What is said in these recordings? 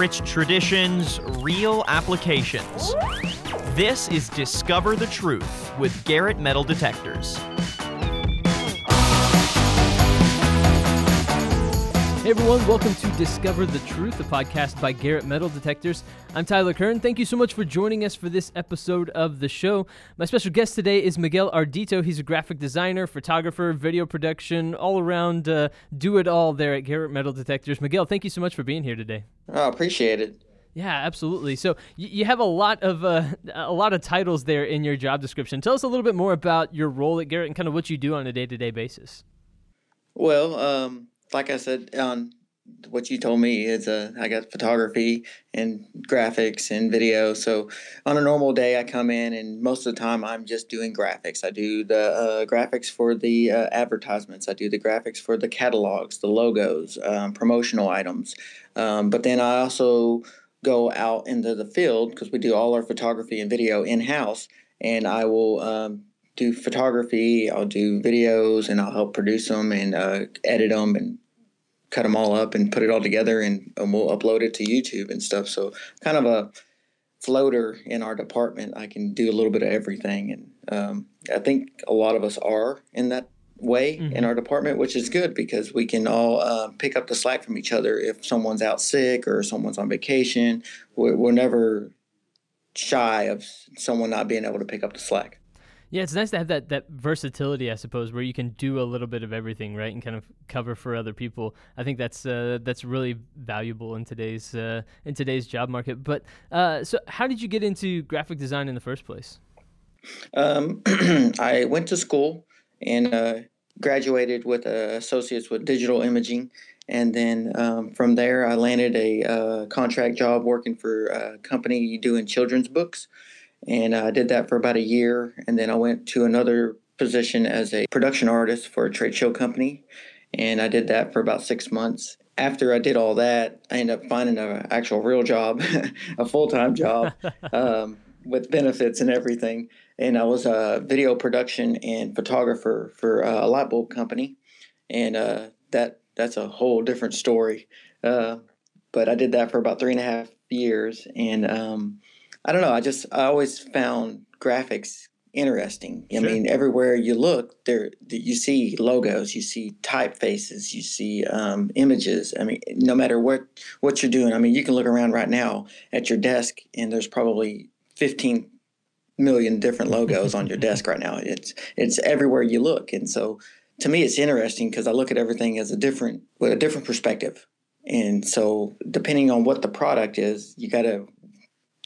rich traditions, real applications. This is Discover the Truth with Garrett Metal Detectors. Hey everyone, welcome to Discover the Truth, a podcast by Garrett Metal Detectors. I'm Tyler Kern. Thank you so much for joining us for this episode of the show. My special guest today is Miguel Ardito. He's a graphic designer, photographer, video production, all around uh, do it all there at Garrett Metal Detectors. Miguel, thank you so much for being here today. Oh, appreciate it. Yeah, absolutely. So y- you have a lot of uh, a lot of titles there in your job description. Tell us a little bit more about your role at Garrett and kind of what you do on a day to day basis. Well, um, like I said on what you told me is uh, I got photography and graphics and video. So on a normal day, I come in and most of the time I'm just doing graphics. I do the uh, graphics for the uh, advertisements. I do the graphics for the catalogs, the logos, um, promotional items. Um, but then I also go out into the field because we do all our photography and video in house, and I will. Um, do photography, I'll do videos, and I'll help produce them and uh, edit them and cut them all up and put it all together, and, and we'll upload it to YouTube and stuff. So kind of a floater in our department. I can do a little bit of everything, and um, I think a lot of us are in that way mm-hmm. in our department, which is good because we can all uh, pick up the slack from each other if someone's out sick or someone's on vacation. We're, we're never shy of someone not being able to pick up the slack. Yeah, it's nice to have that that versatility, I suppose, where you can do a little bit of everything, right, and kind of cover for other people. I think that's uh, that's really valuable in today's uh, in today's job market. But uh, so, how did you get into graphic design in the first place? Um, I went to school and uh, graduated with associates with digital imaging, and then um, from there, I landed a uh, contract job working for a company doing children's books and I did that for about a year. And then I went to another position as a production artist for a trade show company, and I did that for about six months. After I did all that, I ended up finding an actual real job, a full time job um, with benefits and everything. And I was a video production and photographer for a light bulb company, and uh, that that's a whole different story. Uh, but I did that for about three and a half years, and um, I don't know. I just I always found graphics interesting. I mean, everywhere you look, there you see logos, you see typefaces, you see um, images. I mean, no matter what what you're doing. I mean, you can look around right now at your desk, and there's probably 15 million different logos on your desk right now. It's it's everywhere you look, and so to me, it's interesting because I look at everything as a different with a different perspective. And so, depending on what the product is, you got to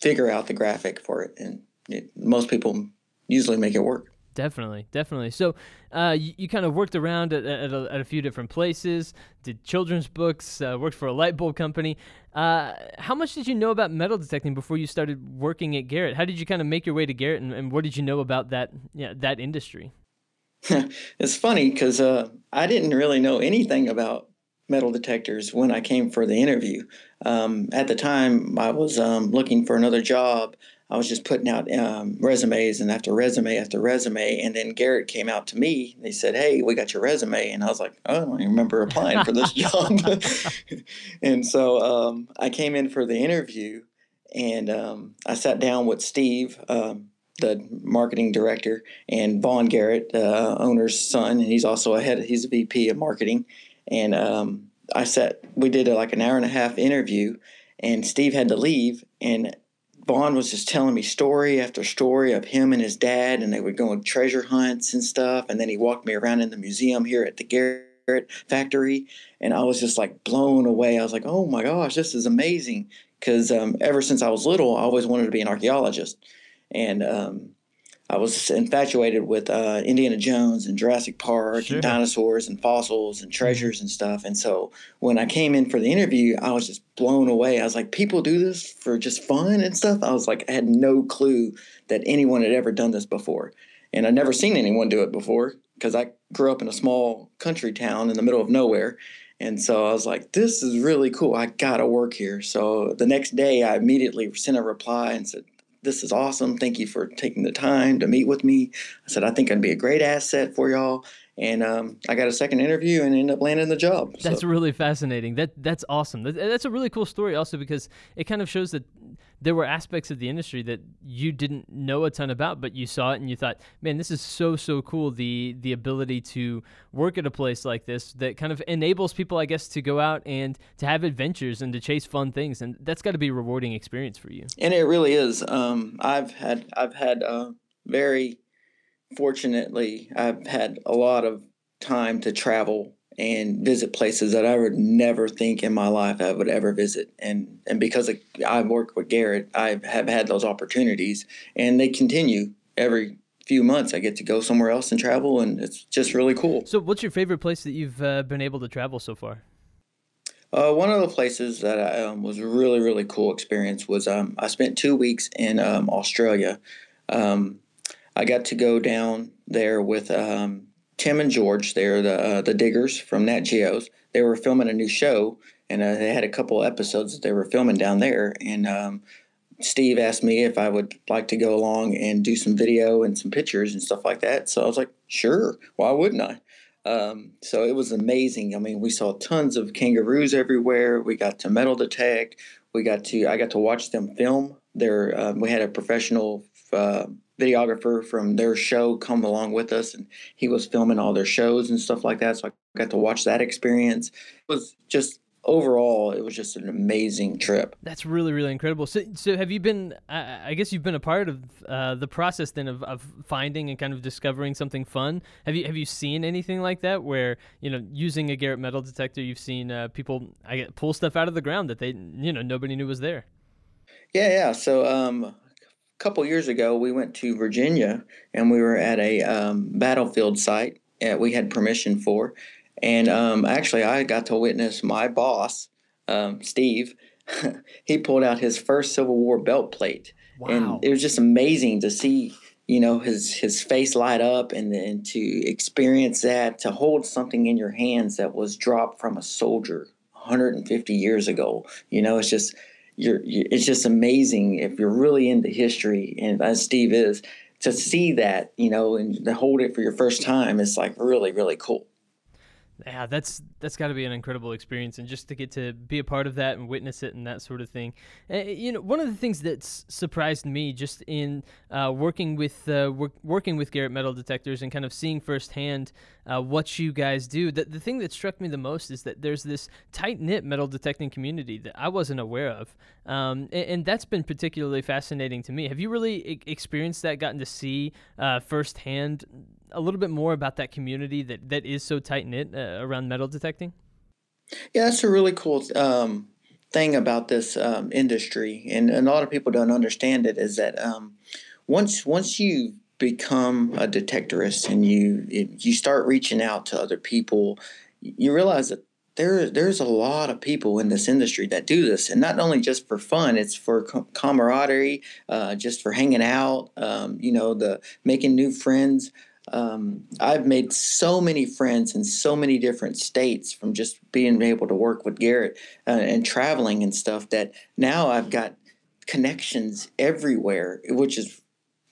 figure out the graphic for it, and it, most people usually make it work. Definitely, definitely. So, uh, you, you, kind of worked around at, at, a, at, a, few different places, did children's books, uh, worked for a light bulb company. Uh, how much did you know about metal detecting before you started working at Garrett? How did you kind of make your way to Garrett, and, and what did you know about that yeah, that industry? it's funny because uh, I didn't really know anything about metal detectors when I came for the interview. Um, at the time, I was um, looking for another job. I was just putting out um, resumes and after resume after resume. And then Garrett came out to me. They said, Hey, we got your resume. And I was like, Oh, I don't even remember applying for this job. and so um, I came in for the interview and um, I sat down with Steve, um, the marketing director, and Vaughn Garrett, the uh, owner's son. And he's also a head, he's a VP of marketing and um, I sat. We did a, like an hour and a half interview, and Steve had to leave, and Vaughn was just telling me story after story of him and his dad, and they would go on treasure hunts and stuff. And then he walked me around in the museum here at the Garrett factory, and I was just like blown away. I was like, "Oh my gosh, this is amazing!" Because um, ever since I was little, I always wanted to be an archaeologist, and um, I was infatuated with uh, Indiana Jones and Jurassic Park sure. and dinosaurs and fossils and treasures and stuff. And so when I came in for the interview, I was just blown away. I was like, people do this for just fun and stuff. I was like, I had no clue that anyone had ever done this before. And I'd never seen anyone do it before because I grew up in a small country town in the middle of nowhere. And so I was like, this is really cool. I got to work here. So the next day, I immediately sent a reply and said, this is awesome. Thank you for taking the time to meet with me. I said, I think I'd be a great asset for y'all. and um, I got a second interview and ended up landing the job. That's so. really fascinating. That that's awesome. That, that's a really cool story, also because it kind of shows that there were aspects of the industry that you didn't know a ton about, but you saw it and you thought, "Man, this is so so cool." The the ability to work at a place like this that kind of enables people, I guess, to go out and to have adventures and to chase fun things, and that's got to be a rewarding experience for you. And it really is. Um, I've had I've had uh, very fortunately, I've had a lot of time to travel and visit places that I would never think in my life I would ever visit. And and because I work with Garrett, I have had those opportunities, and they continue every few months. I get to go somewhere else and travel, and it's just really cool. So, what's your favorite place that you've uh, been able to travel so far? Uh, one of the places that I, um, was really really cool experience was um, I spent two weeks in um, Australia. Um, I got to go down there with um, Tim and George. They're the uh, the Diggers from Nat Geo's. They were filming a new show, and uh, they had a couple episodes that they were filming down there. And um, Steve asked me if I would like to go along and do some video and some pictures and stuff like that. So I was like, sure. Why wouldn't I? Um, so it was amazing. I mean, we saw tons of kangaroos everywhere. We got to metal detect. We got to I got to watch them film. There, um, we had a professional uh, videographer from their show come along with us and he was filming all their shows and stuff like that so i got to watch that experience. It was just overall it was just an amazing trip. That's really really incredible. So, so have you been i guess you've been a part of uh, the process then of, of finding and kind of discovering something fun. Have you have you seen anything like that where you know using a garrett metal detector you've seen uh, people I get, pull stuff out of the ground that they you know nobody knew was there? Yeah yeah. So um couple years ago, we went to Virginia and we were at a um, battlefield site that we had permission for. And um, actually, I got to witness my boss, um, Steve. he pulled out his first Civil War belt plate, wow. and it was just amazing to see, you know, his his face light up, and then to experience that, to hold something in your hands that was dropped from a soldier 150 years ago. You know, it's just you're, you, it's just amazing if you're really into history, and as Steve is, to see that, you know, and to hold it for your first time it's like really, really cool yeah, that's that's got to be an incredible experience, and just to get to be a part of that and witness it and that sort of thing. Uh, you know, one of the things that's surprised me just in uh, working with uh, work, working with Garrett metal detectors and kind of seeing firsthand uh, what you guys do. The, the thing that struck me the most is that there's this tight knit metal detecting community that I wasn't aware of, um, and, and, that's been particularly fascinating to me. Have you really e- experienced that? Gotten to see uh, firsthand a little bit more about that community that, that is so tight knit uh, around metal detecting? Yeah, that's a really cool um, thing about this um, industry, and, and, a lot of people don't understand it. Is that um, once once you become a detectorist and you you start reaching out to other people, you realize that there there's a lot of people in this industry that do this, and not only just for fun. It's for camaraderie, uh, just for hanging out. Um, you know, the making new friends um, I've made so many friends in so many different states from just being able to work with Garrett uh, and traveling and stuff that now I've got connections everywhere, which is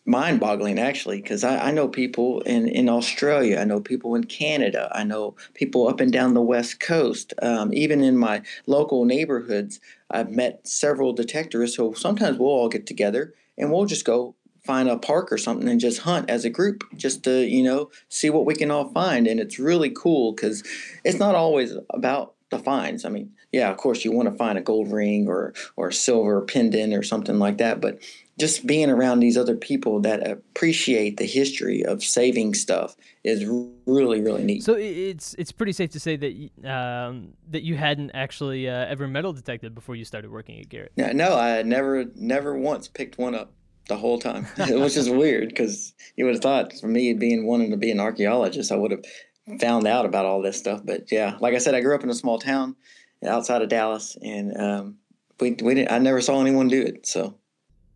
mind boggling actually, because I, I, know people in, in Australia, I know people in Canada, I know people up and down the West Coast, um, even in my local neighborhoods. I've met several detectorists who sometimes we'll all get together and we'll just go find a park or something and just hunt as a group just to you know see what we can all find and it's really cool because it's not always about the finds i mean yeah of course you want to find a gold ring or or a silver pendant or something like that but just being around these other people that appreciate the history of saving stuff is really really neat. So it's it's pretty safe to say that um, that you hadn't actually uh, ever metal detected before you started working at Garrett. Yeah, no, I never never once picked one up the whole time, which is weird because you would have thought for me being wanting to be an archaeologist, I would have found out about all this stuff. But yeah, like I said, I grew up in a small town outside of Dallas, and um, we we didn't, I never saw anyone do it. So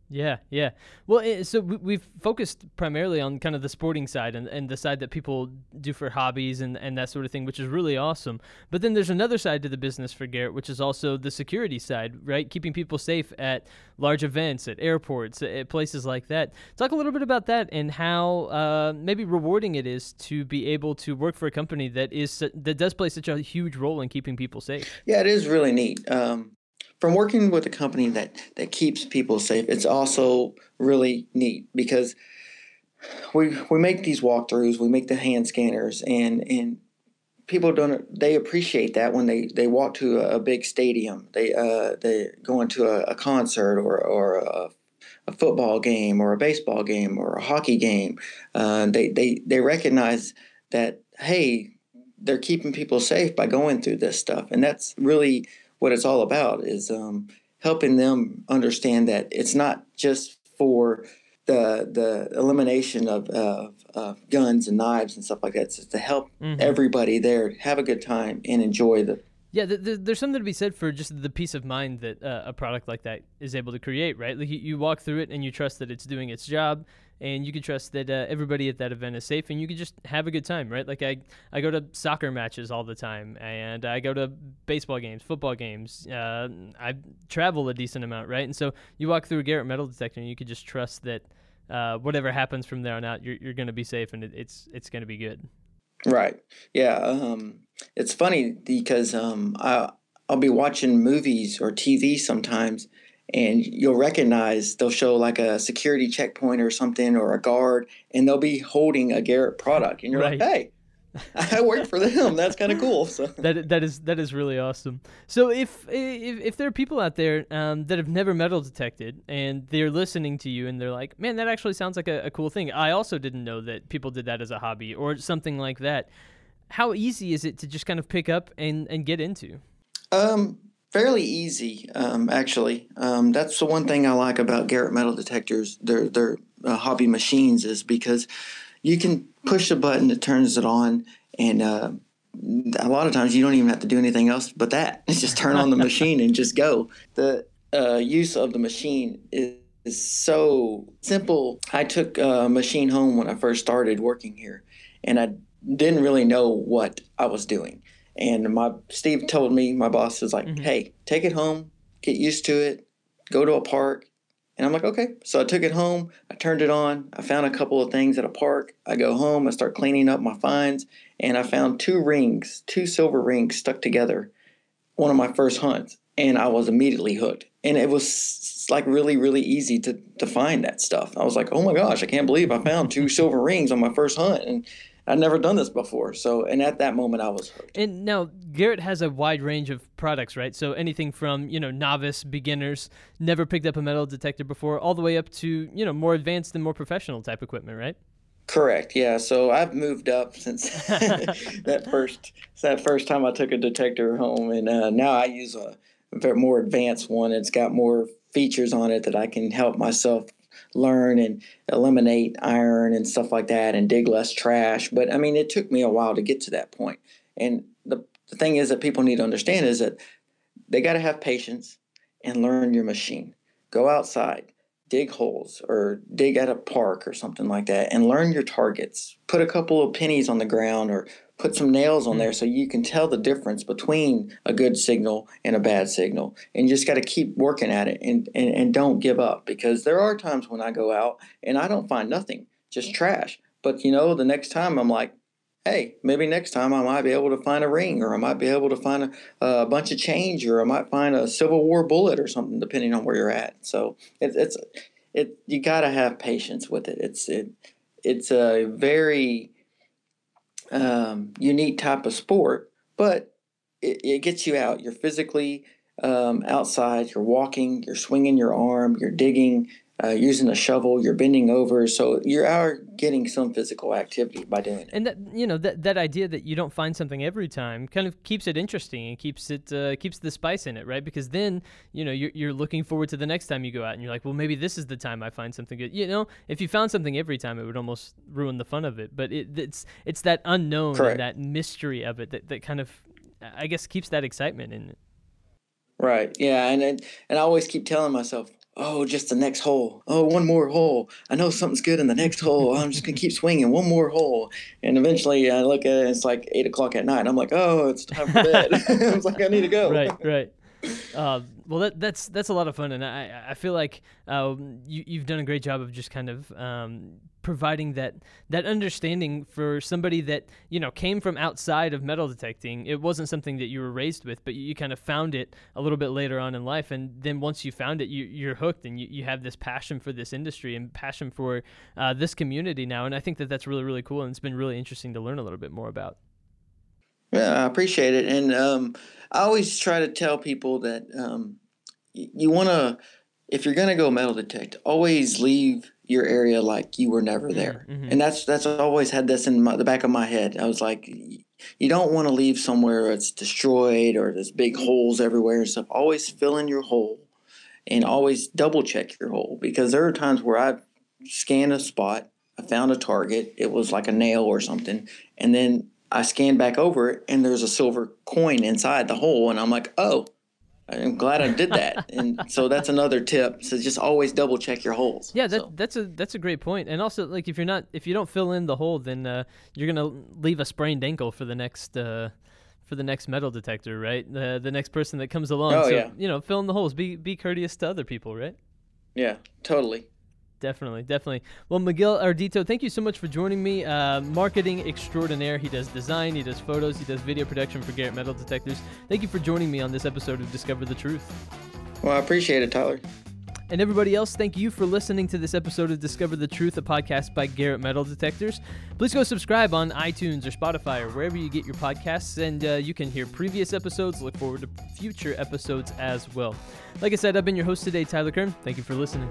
Yeah, yeah. Well, so we've focused primarily on kind of the sporting side and, and the side that people do for hobbies and, and that sort of thing, which is really awesome. But then there's another side to the business for Garrett, which is also the security side, right? Keeping people safe at large events, at airports, at places like that. Talk a little bit about that and how uh, maybe rewarding it is to be able to work for a company that is that does play such a huge role in keeping people safe. Yeah, it is really neat. Um, from working with a company that that keeps people safe, it's also really neat because we we make these walkthroughs, we make the hand scanners, and and people don't they appreciate that when they they walk to a, big stadium, they uh they go into a, a concert or or a, a football game or a baseball game or a hockey game. Uh, they they they recognize that hey they're keeping people safe by going through this stuff, and that's really what it's all about is um, helping them understand that it's not just for the the elimination of, of, of guns and knives and stuff like that. It's to help mm-hmm. everybody there have a good time and enjoy the yeah, there's something to be said for just the peace of mind that uh, a product like that is able to create, right? Like you, you walk through it and you trust that it's doing its job, and you can trust that uh, everybody at that event is safe, and you can just have a good time, right? Like I, I go to soccer matches all the time, and I go to baseball games, football games. Uh, I travel a decent amount, right? And so you walk through a Garrett metal detector, and you can just trust that uh, whatever happens from there on out, you're, you're going to be safe, and it, it's it's going to be good. Right. Yeah. Um, it's funny because um, I I'll be watching movies or TV sometimes, and you'll recognize they'll show like a security checkpoint or something or a guard, and they'll be holding a Garrett product, and you're right. like, hey. I work for them. That's kind of cool. So that that is that is really awesome. So if if, if there are people out there um, that have never metal detected and they're listening to you and they're like, man, that actually sounds like a, a cool thing. I also didn't know that people did that as a hobby or something like that. How easy is it to just kind of pick up and and get into? Um, fairly easy, um, actually. Um, that's the one thing I like about Garrett metal detectors. They're they're uh, hobby machines is because you can push a button that turns it on, and uh, a lot of times you don't even have to do anything else but that. It's just turn on the machine and just go. The uh, use of the machine is, is so simple. I took a machine home when I first started working here, and I didn't really know what I was doing. And my Steve told me, my boss is like, mm-hmm. "Hey, take it home, get used to it, go to a park." And I'm like, "Okay." So I took it home, I turned it on, I found a couple of things at a park. I go home, I start cleaning up my finds, and I found two rings, two silver rings stuck together. One of my first hunts, and I was immediately hooked. And it was like really, really easy to to find that stuff. I was like, "Oh my gosh, I can't believe I found two silver rings on my first hunt." And I'd never done this before. So, and at that moment, I was hooked. And now Garrett has a wide range of products, right? So anything from you know novice, beginners, never picked up a metal detector before, all the way up to you know more advanced and more professional type equipment, right? Correct. Yeah. So I've moved up since that first that first time I took a detector home, and uh, now I use a more advanced one. It's got more features on it that I can help myself learn and eliminate iron and stuff like that and dig less trash. But I mean, it took me a while to get to that point. And the, the thing is that people need to understand is that they got to have patience and learn your machine. Go outside, dig holes or dig at a park or something like that and learn your targets. Put a couple of pennies on the ground or put some nails on there mm. so you can tell the difference between a good signal and a bad signal. And you just got to keep working at it and, and, and don't give up because there are times when I go out and I don't find nothing, just trash. But you know, the next time I'm like, hey, maybe next time I might be able to find a ring or I might be able to find a, a bunch of change or I might find a Civil War bullet or something, depending on where you're at. So it, it's, it, you got to have patience with it. It's, it, it's a very, um, unique type of sport, but it, it, gets you out. You're physically um, outside, you're walking, you're swinging your arm, you're digging, uh, using a shovel, you're bending over, so you are getting some physical activity by doing it. And that you know that that idea that you don't find something every time kind of keeps it interesting and keeps it uh, keeps the spice in it, right? Because then you know you're, you're looking forward to the next time you go out, and you're like, well, maybe this is the time I find something good. You know, if you found something every time, it would almost ruin the fun of it. But it, it's it's that unknown Correct. and that mystery of it that, that kind of I guess keeps that excitement in it. Right. Yeah. And and, and I always keep telling myself, oh, just the next hole. Oh, one more hole. I know something's good in the next hole. I'm just gonna keep swinging one more hole. And eventually, I look at it. It's like eight o'clock at night. I'm like, oh, it's time for bed. it's like I need to go. Right, right. Uh, well, that, that's that's a lot of fun, and I I feel like um, you you've done a great job of just kind of um, providing that that understanding for somebody that you know came from outside of metal detecting. It wasn't something that you were raised with, but you, you kind of found it a little bit later on in life, and then once you found it, you, you're hooked, and you, you have this passion for this industry and passion for uh, this community now. And I think that that's really really cool, and it's been really interesting to learn a little bit more about. Yeah, I appreciate it, and um, I always try to tell people that um, you want to, if you're going to go metal detect, always leave your area like you were never mm-hmm, there. Mm-hmm. And that's that's always had this in my, the back of my head. I was like, you don't want to leave somewhere that's destroyed or there's big holes everywhere and stuff. Always fill in your hole, and always double check your hole because there are times where I scanned a spot, I found a target, it was like a nail or something, and then I scanned back over it and there's a silver coin inside the hole, and I'm like, oh I'm glad I did that. and so that's another tip. So just always double check your holes. Yeah, that, so. that's a that's a great point. And also, like if you're not if you don't fill in the hole, then uh, you're gonna leave a sprained ankle for the next uh, for the next metal detector, right? The the next person that comes along. Oh so, yeah. You know, fill in the holes. Be be courteous to other people, right? Yeah, totally. Definitely, definitely. Well, Miguel Ardito, thank you so much for joining me. Uh, marketing extraordinaire. He does design, he does photos, he does video production for Garrett Metal Detectors. Thank you for joining me on this episode of Discover the Truth. Well, I appreciate it, Tyler. And everybody else, thank you for listening to this episode of Discover the Truth, a podcast by Garrett Metal Detectors. Please go subscribe on iTunes or Spotify or wherever you get your podcasts, and uh, you can hear previous episodes. Look forward to future episodes as well. Like I said, I've been your host today, Tyler Kern. Thank you for listening.